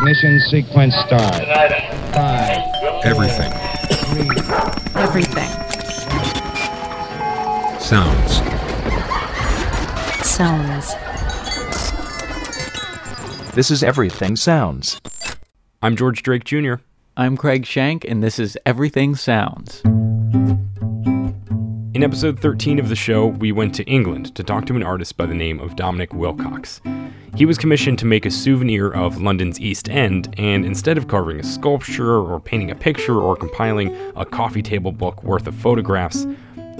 Ignition sequence start. Five, Everything. three, Everything. Sounds. Sounds. This is Everything Sounds. I'm George Drake Jr. I'm Craig Shank, and this is Everything Sounds. In episode 13 of the show, we went to England to talk to an artist by the name of Dominic Wilcox. He was commissioned to make a souvenir of London's East End, and instead of carving a sculpture or painting a picture or compiling a coffee table book worth of photographs,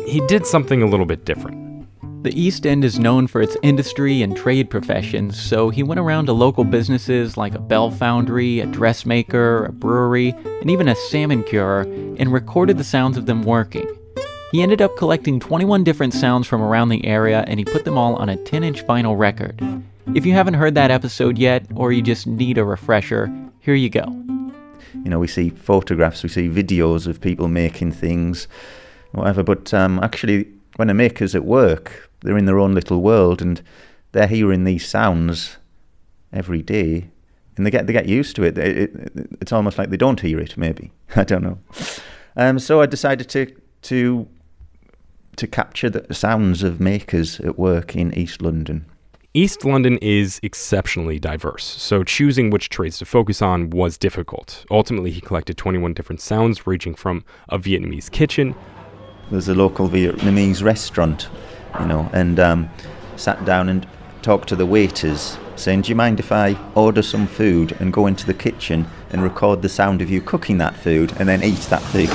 he did something a little bit different. The East End is known for its industry and trade professions, so he went around to local businesses like a bell foundry, a dressmaker, a brewery, and even a salmon curer and recorded the sounds of them working. He ended up collecting 21 different sounds from around the area and he put them all on a 10 inch vinyl record. If you haven't heard that episode yet, or you just need a refresher, here you go. You know, we see photographs, we see videos of people making things, whatever. But um, actually, when a maker's at work, they're in their own little world and they're hearing these sounds every day, and they get they get used to it. It- it- it's almost like they don't hear it. Maybe I don't know. Um, so I decided to to to capture the sounds of makers at work in East London. East London is exceptionally diverse, so choosing which trades to focus on was difficult. Ultimately, he collected 21 different sounds, ranging from a Vietnamese kitchen there's a local Vietnamese restaurant, you know, and um, sat down and talked to the waiters, saying, "Do you mind if I order some food and go into the kitchen and record the sound of you cooking that food and then eat that food?"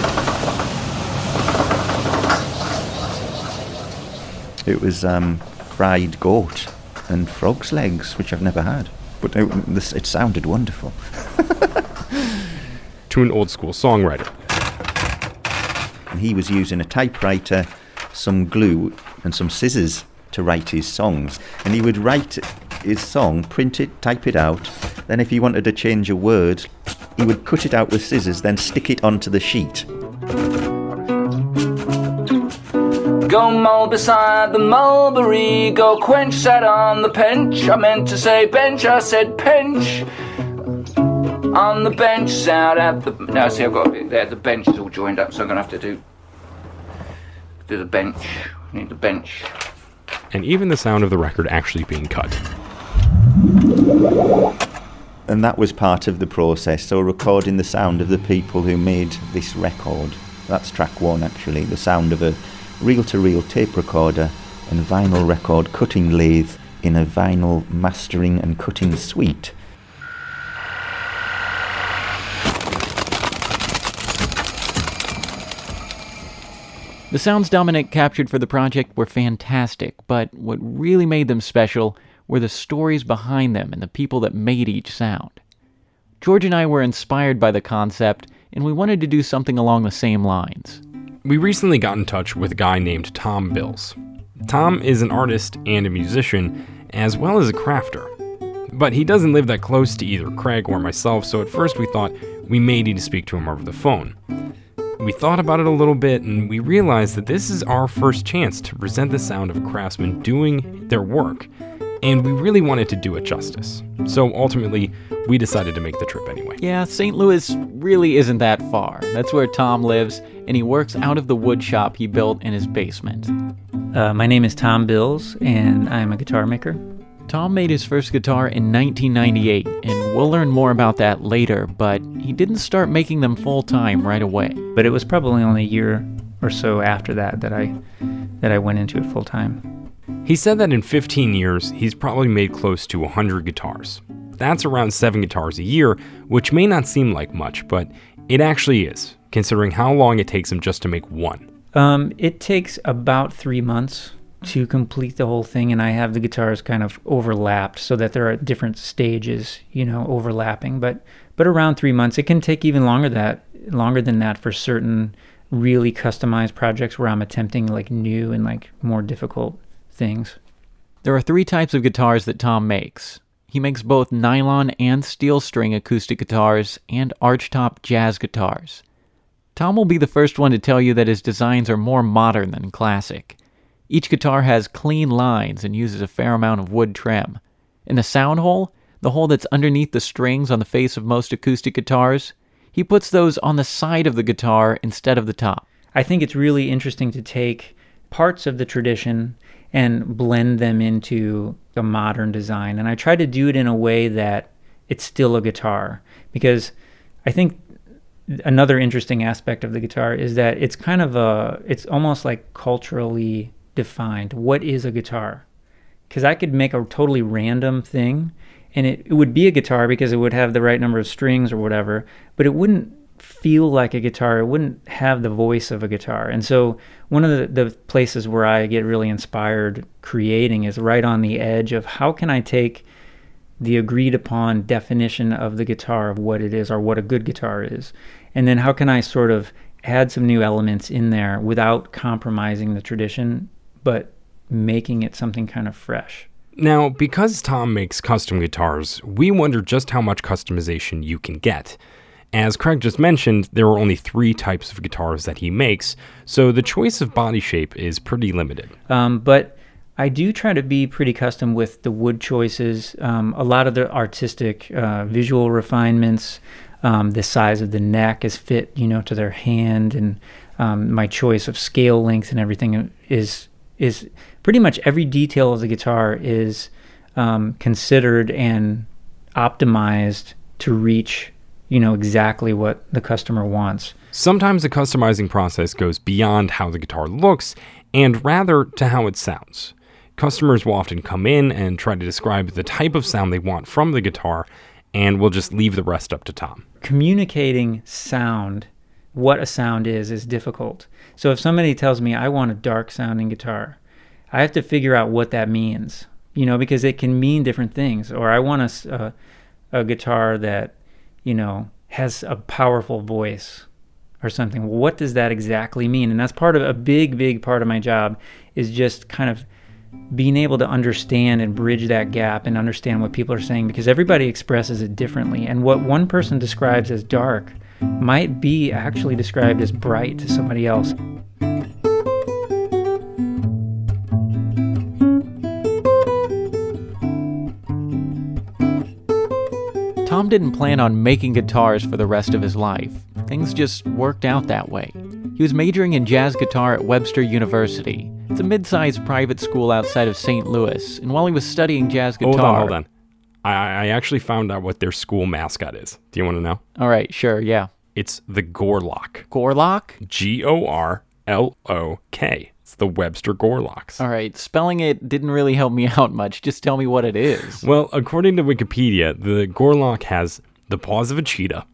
It was um, fried goat and frog's legs, which I've never had, but it, it sounded wonderful. to an old school songwriter. and he was using a typewriter, some glue, and some scissors to write his songs. And he would write his song, print it, type it out. Then, if he wanted to change a word, he would cut it out with scissors, then stick it onto the sheet. Go mull beside the mulberry, go quench sat on the bench. I meant to say bench, I said pinch. On the bench, sat at the. No, see, I've got it there. The bench is all joined up, so I'm gonna have to do do the bench. Need the bench. and even the sound of the record actually being cut. And that was part of the process. So, recording the sound of the people who made this record. That's track one, actually. The sound of a reel to reel tape recorder and vinyl record cutting lathe in a vinyl mastering and cutting suite. The sounds Dominic captured for the project were fantastic, but what really made them special were the stories behind them and the people that made each sound. George and I were inspired by the concept, and we wanted to do something along the same lines. We recently got in touch with a guy named Tom Bills. Tom is an artist and a musician, as well as a crafter. But he doesn't live that close to either Craig or myself, so at first we thought we may need to speak to him over the phone. We thought about it a little bit and we realized that this is our first chance to present the sound of a craftsman doing their work, and we really wanted to do it justice. So ultimately, we decided to make the trip anyway. Yeah, St. Louis really isn't that far. That's where Tom lives, and he works out of the wood shop he built in his basement. Uh, my name is Tom Bills, and I'm a guitar maker. Tom made his first guitar in 1998, and we'll learn more about that later, but he didn't start making them full time right away. But it was probably only a year or so after that that I that I went into it full time. He said that in 15 years, he's probably made close to 100 guitars. That's around 7 guitars a year, which may not seem like much, but it actually is, considering how long it takes him just to make one. Um, it takes about three months to complete the whole thing, and I have the guitars kind of overlapped so that there are different stages, you know, overlapping. But but around three months, it can take even longer that longer than that for certain really customized projects where I'm attempting like new and like more difficult things. There are three types of guitars that Tom makes. He makes both nylon and steel string acoustic guitars and archtop jazz guitars. Tom will be the first one to tell you that his designs are more modern than classic. Each guitar has clean lines and uses a fair amount of wood trim. In the sound hole, the hole that's underneath the strings on the face of most acoustic guitars, he puts those on the side of the guitar instead of the top. I think it's really interesting to take parts of the tradition and blend them into a modern design. And I try to do it in a way that it's still a guitar because I think another interesting aspect of the guitar is that it's kind of a it's almost like culturally defined. What is a guitar? Because I could make a totally random thing and it, it would be a guitar because it would have the right number of strings or whatever, but it wouldn't feel like a guitar. It wouldn't have the voice of a guitar. And so one of the, the places where I get really inspired creating is right on the edge of how can I take the agreed upon definition of the guitar of what it is or what a good guitar is. And then how can I sort of add some new elements in there without compromising the tradition, but making it something kind of fresh. Now, because Tom makes custom guitars, we wonder just how much customization you can get. As Craig just mentioned, there are only three types of guitars that he makes, so the choice of body shape is pretty limited. Um, but I do try to be pretty custom with the wood choices, um, a lot of the artistic uh, visual refinements. Um, the size of the neck is fit, you know, to their hand, and um, my choice of scale length and everything is is pretty much every detail of the guitar is um, considered and optimized to reach, you know, exactly what the customer wants. Sometimes the customizing process goes beyond how the guitar looks and rather to how it sounds. Customers will often come in and try to describe the type of sound they want from the guitar, and we'll just leave the rest up to Tom. Communicating sound, what a sound is, is difficult. So if somebody tells me I want a dark sounding guitar, I have to figure out what that means, you know, because it can mean different things. Or I want a, a, a guitar that, you know, has a powerful voice or something. What does that exactly mean? And that's part of a big, big part of my job is just kind of being able to understand and bridge that gap and understand what people are saying because everybody expresses it differently. And what one person describes as dark might be actually described as bright to somebody else. Didn't plan on making guitars for the rest of his life. Things just worked out that way. He was majoring in jazz guitar at Webster University. It's a mid sized private school outside of St. Louis, and while he was studying jazz guitar. Hold on, hold on. I, I actually found out what their school mascot is. Do you want to know? All right, sure, yeah. It's the Gorlok. Gorlok? G O R L O K. It's the Webster Gorloks. All right, spelling it didn't really help me out much. Just tell me what it is. Well, according to Wikipedia, the Gorlok has the paws of a cheetah,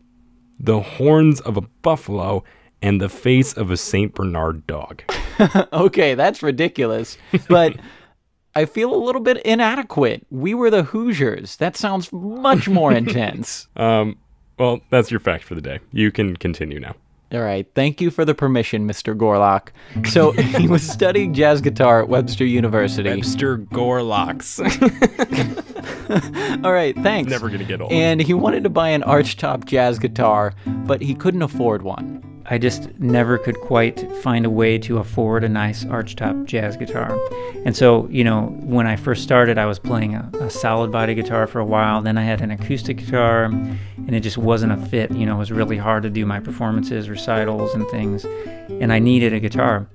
the horns of a buffalo, and the face of a St. Bernard dog. okay, that's ridiculous. But I feel a little bit inadequate. We were the Hoosiers. That sounds much more intense. Um, well, that's your fact for the day. You can continue now. All right. Thank you for the permission, Mr. Gorlok. So he was studying jazz guitar at Webster University. Webster Gorloks. All right. Thanks. Never going to get old. And he wanted to buy an archtop jazz guitar, but he couldn't afford one. I just never could quite find a way to afford a nice archtop jazz guitar. And so, you know, when I first started, I was playing a, a, solid body guitar for a while. Then I had an acoustic guitar, and it just wasn't a fit. You know, it was really hard to do my performances, recitals, and things. And I needed a guitar.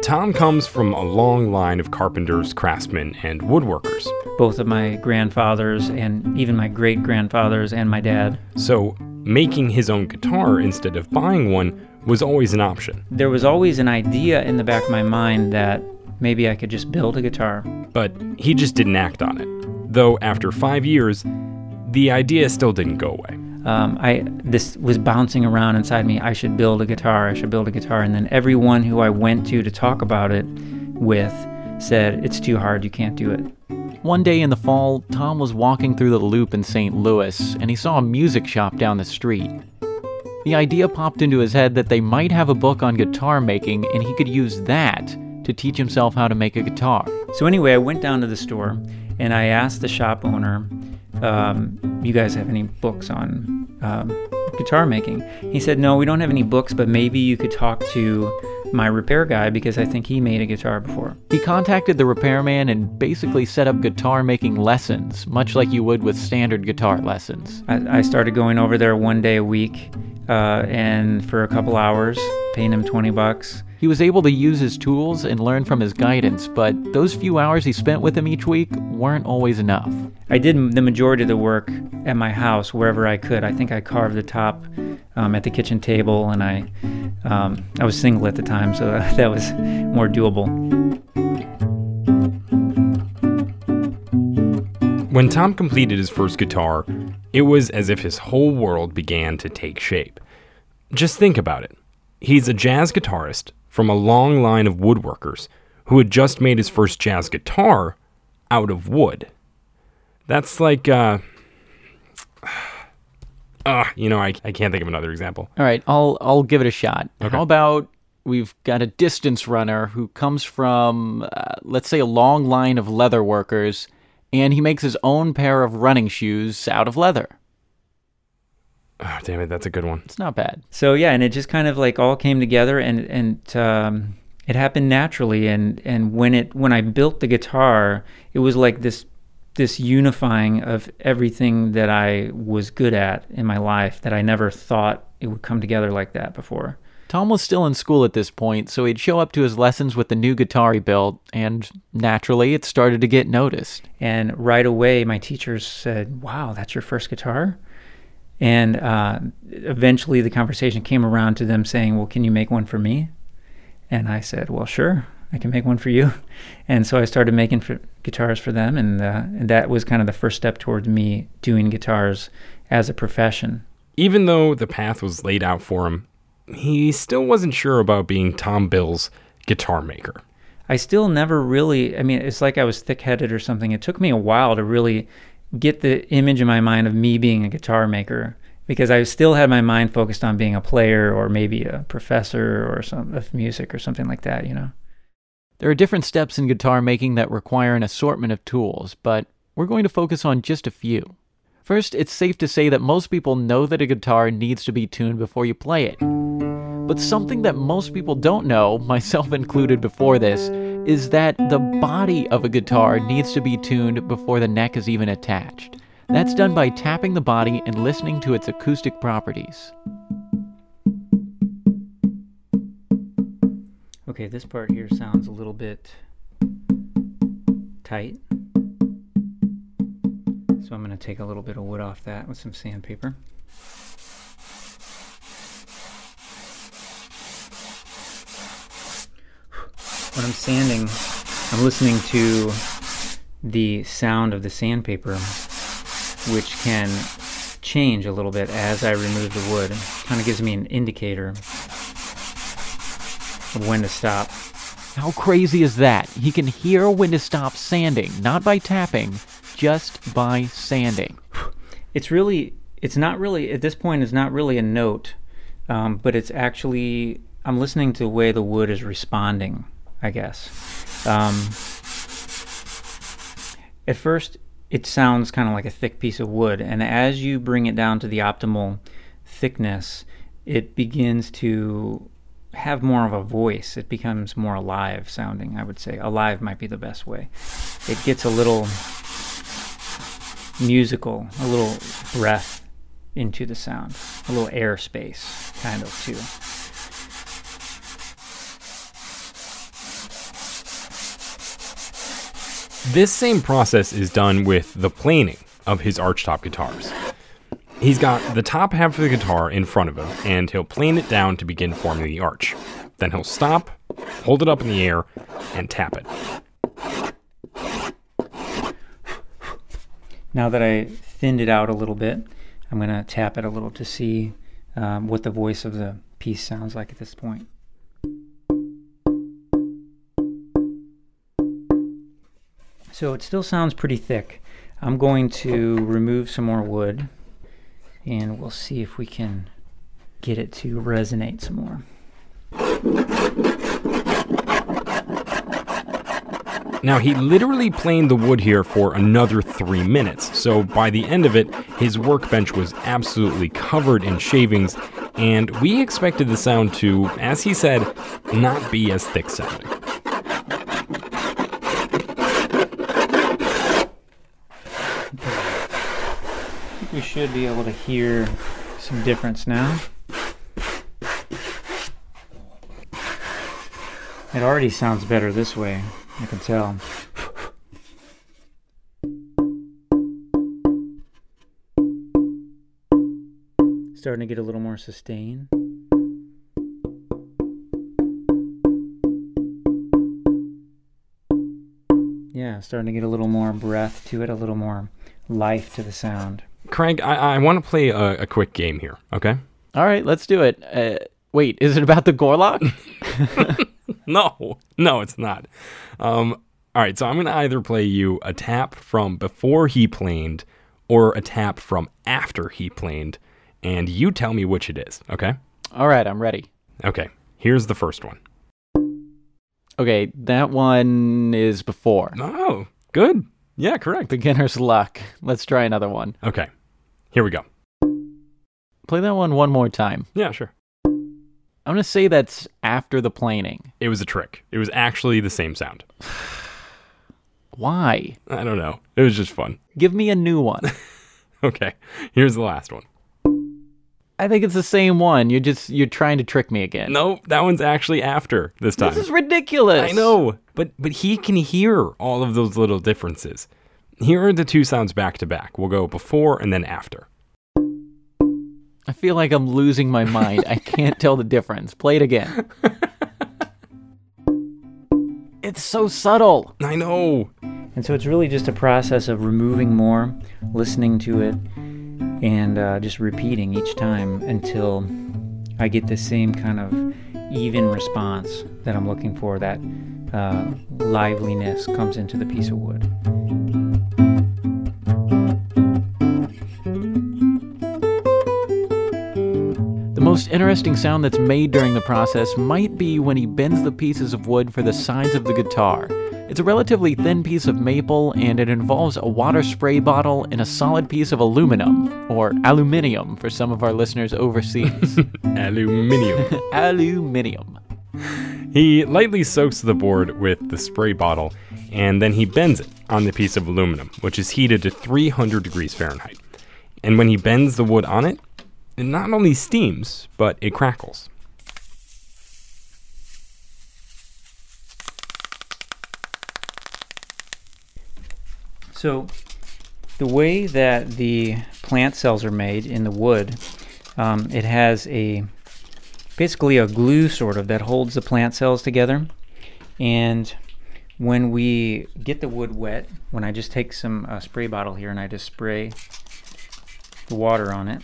Tom comes from a long line of carpenters, craftsmen, and woodworkers. Both of my grandfathers, and even my great grandfathers, and my dad. So, making his own guitar instead of buying one was always an option. There was always an idea in the back of my mind that maybe I could just build a guitar. But he just didn't act on it. Though after five years, the idea still didn't go away. Um, I this was bouncing around inside me. I should build a guitar. I should build a guitar. And then everyone who I went to to talk about it with said, "It's too hard. You can't do it." One day in the fall, Tom was walking through the loop in St. Louis and he saw a music shop down the street. The idea popped into his head that they might have a book on guitar making and he could use that to teach himself how to make a guitar. So, anyway, I went down to the store and I asked the shop owner, um, You guys have any books on um, guitar making? He said, No, we don't have any books, but maybe you could talk to my repair guy because I think he made a guitar before. He contacted the repairman and basically set up guitar making lessons, much like you would with standard guitar lessons. I, I started going over there one day a week, uh, and for a couple hours, paying him 20 bucks. He was able to use his tools and learn from his guidance, but those few hours he spent with him each week weren't always enough. I did the majority of the work at my house wherever I could. I think I carved the top um, at the kitchen table, and I um, I was single at the time, so that was more doable. When Tom completed his first guitar, it was as if his whole world began to take shape. Just think about it. He's a jazz guitarist from a long line of woodworkers who had just made his first jazz guitar out of wood. That's like, uh, uh you know, I, I can't think of another example. All right, I'll I'll give it a shot. Okay. How about we've got a distance runner who comes from uh, let's say a long line of leather workers and he makes his own pair of running shoes out of leather. Oh, damn it, that's a good one. It's not bad. So yeah, and it just kind of like all came together, and and um, it happened naturally. And and when it when I built the guitar, it was like this this unifying of everything that I was good at in my life that I never thought it would come together like that before. Tom was still in school at this point, so he'd show up to his lessons with the new guitar he built, and naturally it started to get noticed. And right away, my teachers said, "Wow, that's your first guitar." And uh, eventually, the conversation came around to them saying, "Well, can you make one for me?" And I said, "Well, sure, I can make one for you." And so I started making for, guitars for them, and, uh, and that was kind of the first step towards me doing guitars as a profession. Even though the path was laid out for him, he still wasn't sure about being Tom Bills guitar maker. I still never really, I mean, it's like I was thick headed or something. It took me a while to really get the image in my mind of me being a guitar maker because I still had my mind focused on being a player or maybe a professor or some of music or something like that, you know. There are different steps in guitar making that require an assortment of tools, but we're going to focus on just a few. First, it's safe to say that most people know that a guitar needs to be tuned before you play it. But something that most people don't know, myself included before this, is that the body of a guitar needs to be tuned before the neck is even attached. That's done by tapping the body and listening to its acoustic properties. Okay, this part here sounds a little bit tight. So I'm going to take a little bit of wood off that with some sandpaper. When I'm sanding, I'm listening to the sound of the sandpaper, which can change a little bit as I remove the wood. It Kind of gives me an indicator of when to stop. How crazy is that? He can hear when to stop sanding, not by tapping, just by sanding. It's really, it's not really, at this point, it's not really a note, um, but it's actually, I'm listening to the way the wood is responding, I guess. Um, at first, it sounds kind of like a thick piece of wood, and as you bring it down to the optimal thickness, it begins to have more of a voice. It becomes more alive sounding, I would say. Alive might be the best way. It gets a little musical, a little breath into the sound, a little airspace, kind of, too. This same process is done with the planing of his archtop guitars. He's got the top half of the guitar in front of him, and he'll plane it down to begin forming the arch. Then he'll stop, hold it up in the air, and tap it. Now that I thinned it out a little bit, I'm going to tap it a little to see um, what the voice of the piece sounds like at this point. So it still sounds pretty thick. I'm going to remove some more wood and we'll see if we can get it to resonate some more. Now, he literally planed the wood here for another three minutes, so by the end of it, his workbench was absolutely covered in shavings, and we expected the sound to, as he said, not be as thick sounding. I think we should be able to hear some difference now. It already sounds better this way, I can tell. Starting to get a little more sustain. Yeah, starting to get a little more breath to it, a little more life to the sound. Craig, I, I want to play a, a quick game here, okay? All right, let's do it. Uh, wait, is it about the Gorlok? No, no, it's not. Um, all right, so I'm going to either play you a tap from before he planed or a tap from after he planed, and you tell me which it is, okay? All right, I'm ready. Okay, here's the first one. Okay, that one is before. Oh, good. Yeah, correct. Beginner's luck. Let's try another one. Okay, here we go. Play that one one more time. Yeah, sure. I'm going to say that's after the planing. It was a trick. It was actually the same sound. Why? I don't know. It was just fun. Give me a new one. Okay, here's the last one. I think it's the same one. You're just you're trying to trick me again. No, that one's actually after this time. This is ridiculous. I know, but but he can hear all of those little differences. Here are the two sounds back to back. We'll go before and then after. I feel like I'm losing my mind. I can't tell the difference. Play it again. it's so subtle. I know. And so it's really just a process of removing more, listening to it, and uh, just repeating each time until I get the same kind of even response that I'm looking for. That uh, liveliness comes into the piece of wood. Most interesting sound that's made during the process might be when he bends the pieces of wood for the sides of the guitar. It's a relatively thin piece of maple and it involves a water spray bottle and a solid piece of aluminum, or aluminium for some of our listeners overseas. Aluminium. aluminium. he lightly soaks the board with the spray bottle and then he bends it on the piece of aluminum, which is heated to 300 degrees Fahrenheit. And when he bends the wood on it, it not only steams, but it crackles. So, the way that the plant cells are made in the wood, um, it has a basically a glue sort of that holds the plant cells together. And when we get the wood wet, when I just take some uh, spray bottle here and I just spray the water on it,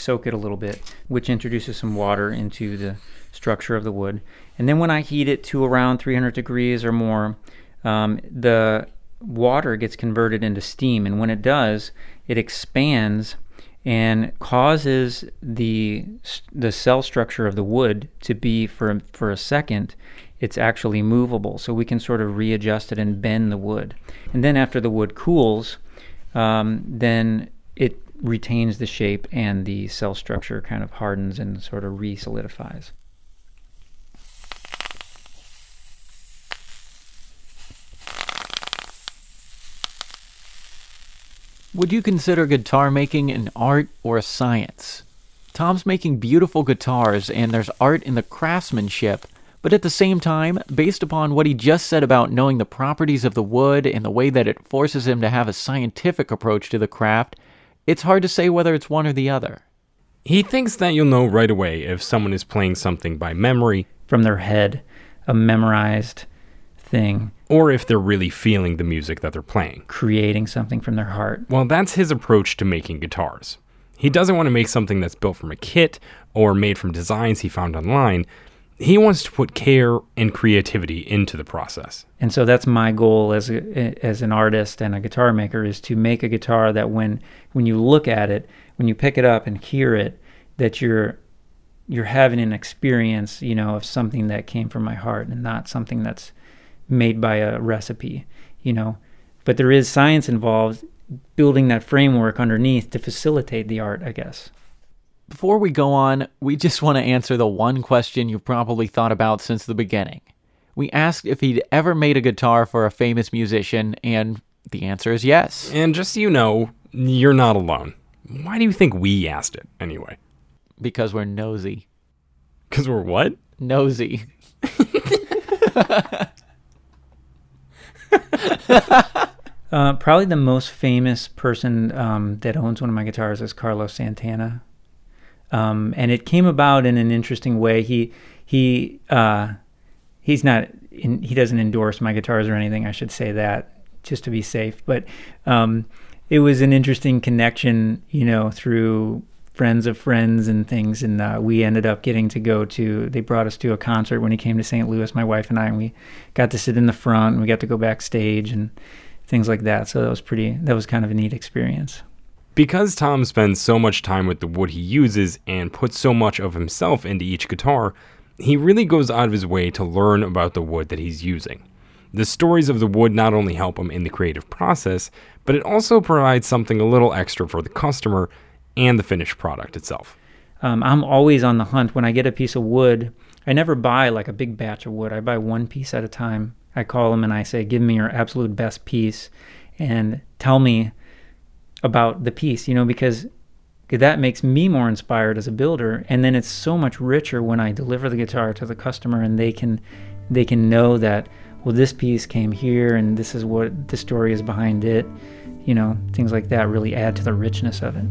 soak it a little bit, which introduces some water into the structure of the wood. And then when I heat it to around 300 degrees or more, um, the water gets converted into steam. And when it does, it expands and causes the the cell structure of the wood to be for for a second it's actually movable so we can sort of readjust it and bend the wood and then after the wood cools um, then it retains the shape and the cell structure kind of hardens and sort of re-solidifies Would you consider guitar making an art or a science? Tom's making beautiful guitars, and there's art in the craftsmanship, but at the same time, based upon what he just said about knowing the properties of the wood and the way that it forces him to have a scientific approach to the craft, it's hard to say whether it's one or the other. He thinks that you'll know right away if someone is playing something by memory from their head, a memorized thing, or if they're really feeling the music that they're playing. creating something from their heart. Well, that's his approach to making guitars. He doesn't want to make something that's built from a kit or made from designs he found online. He wants to put care and creativity into the process. And so that's my goal as a, as an artist and a guitar maker is to make a guitar that when when you look at it, when you pick it up and hear it, that you're you're having an experience, you know, of something that came from my heart and not something that's made by a recipe, you know. But there is science involved building that framework underneath to facilitate the art, I guess. Before we go on, we just want to answer the one question you've probably thought about since the beginning. We asked if he'd ever made a guitar for a famous musician, and the answer is yes. And just so you know, you're not alone. Why do you think we asked it anyway? Because we're nosy. Because we're what? Nosy. Uh, probably the most famous person um, that owns one of my guitars is Carlos Santana, um, and it came about in an interesting way. He he uh, he's not in, he doesn't endorse my guitars or anything. I should say that just to be safe. But um, it was an interesting connection, you know, through friends of friends and things. And uh, we ended up getting to go to. They brought us to a concert when he came to St. Louis, my wife and I, and we got to sit in the front and we got to go backstage and things like that. So that was pretty. That was kind of a neat experience. Because Tom spends so much time with the wood he uses and puts so much of himself into each guitar, he really goes out of his way to learn about the wood that he's using. The stories of the wood not only help him in the creative process, but it also provides something a little extra for the customer and the finished product itself. Um, I'm always on the hunt when I get a piece of wood. I never buy like a big batch of wood. I buy one piece at a time. I call them and I say, "Give me your absolute best piece," and tell me about the piece. You know, because that makes me more inspired as a builder, and then it's so much richer when I deliver the guitar to the customer and they can they can know that well, this piece came here and this is what the story is behind it. You know, things like that really add to the richness of it.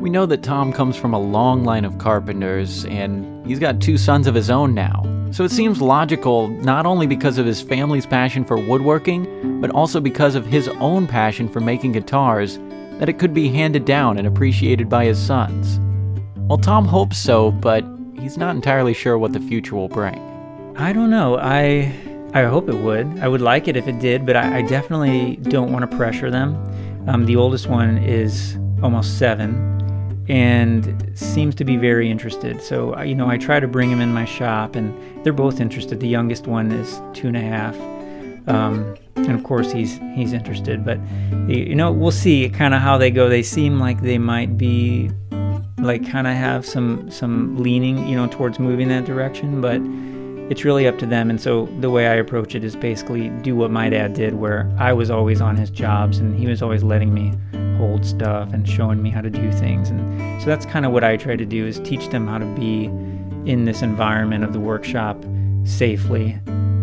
We know that Tom comes from a long line of carpenters, and he's got two sons of his own now. So it seems logical, not only because of his family's passion for woodworking, but also because of his own passion for making guitars, that it could be handed down and appreciated by his sons. Well, Tom hopes so, but he's not entirely sure what the future will bring. I don't know. I I hope it would. I would like it if it did, but I, I definitely don't want to pressure them. Um, the oldest one is almost seven and seems to be very interested. So, you know, I try to bring him in my shop, and they're both interested. The youngest one is two and a half. Um, and of course, he's he's interested, but you know, we'll see kind of how they go. They seem like they might be like kind of have some some leaning, you know, towards moving that direction, but it's really up to them. And so the way I approach it is basically do what my dad did, where I was always on his jobs and he was always letting me hold stuff and showing me how to do things. And so that's kind of what I try to do is teach them how to be in this environment of the workshop safely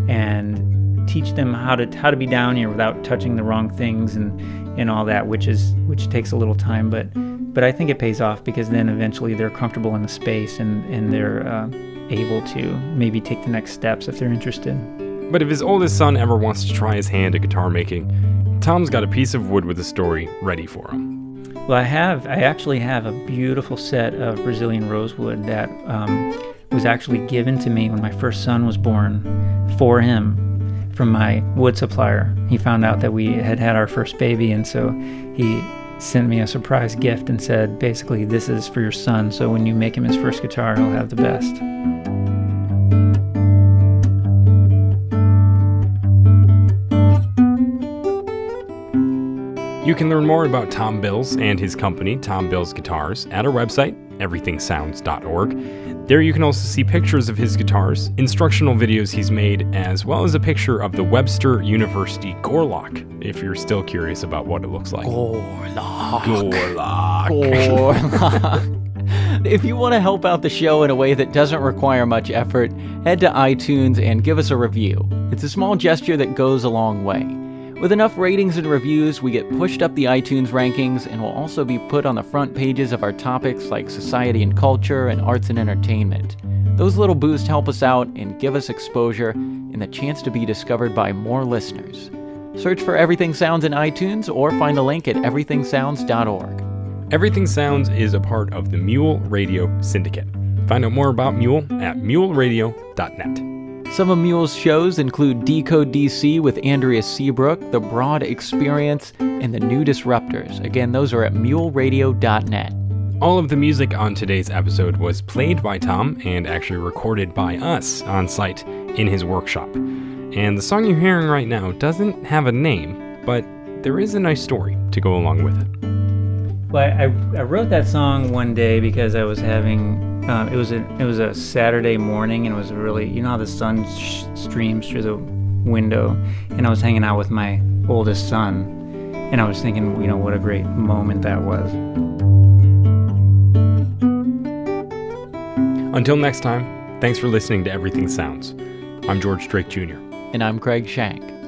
and teach them how to how to be down here without touching the wrong things and and all that, which is which takes a little time, but but I think it pays off because then eventually they're comfortable in the space and and they're uh, able to maybe take the next steps if they're interested. But if his oldest son ever wants to try his hand at guitar making, Tom's got a piece of wood with a story ready for him. Well, I have. I actually have a beautiful set of Brazilian rosewood that um, was actually given to me when my first son was born for him from my wood supplier. He found out that we had had our first baby, and so he sent me a surprise gift and said, basically, this is for your son. So when you make him his first guitar, he'll have the best. You can learn more about Tom Bills and his company, Tom Bills Guitars, at our website, everythingsounds.org. There you can also see pictures of his guitars, instructional videos he's made, as well as a picture of the Webster University Gorlok, if you're still curious about what it looks like. Gorlok. Gorlok. Gorlok. if you want to help out the show in a way that doesn't require much effort, head to iTunes and give us a review. It's a small gesture that goes a long way. With enough ratings and reviews, we get pushed up the iTunes rankings and will also be put on the front pages of our topics like society and culture and arts and entertainment. Those little boosts help us out and give us exposure and the chance to be discovered by more listeners. Search for Everything Sounds in iTunes or find the link at everythingsounds.org. Everything Sounds is a part of the Mule Radio Syndicate. Find out more about Mule at muleradio.net. Some of Mule's shows include Decode DC with Andrea Seabrook, The Broad Experience, and The New Disruptors. Again, those are at muleradio.net. All of the music on today's episode was played by Tom and actually recorded by us on site in his workshop. And the song you're hearing right now doesn't have a name, but there is a nice story to go along with it. Well, I, I wrote that song one day because I was having um, it was a it was a Saturday morning and it was really you know how the sun sh- streams through the window and I was hanging out with my oldest son and I was thinking you know what a great moment that was. Until next time, thanks for listening to Everything Sounds. I'm George Drake Jr. And I'm Craig Shank.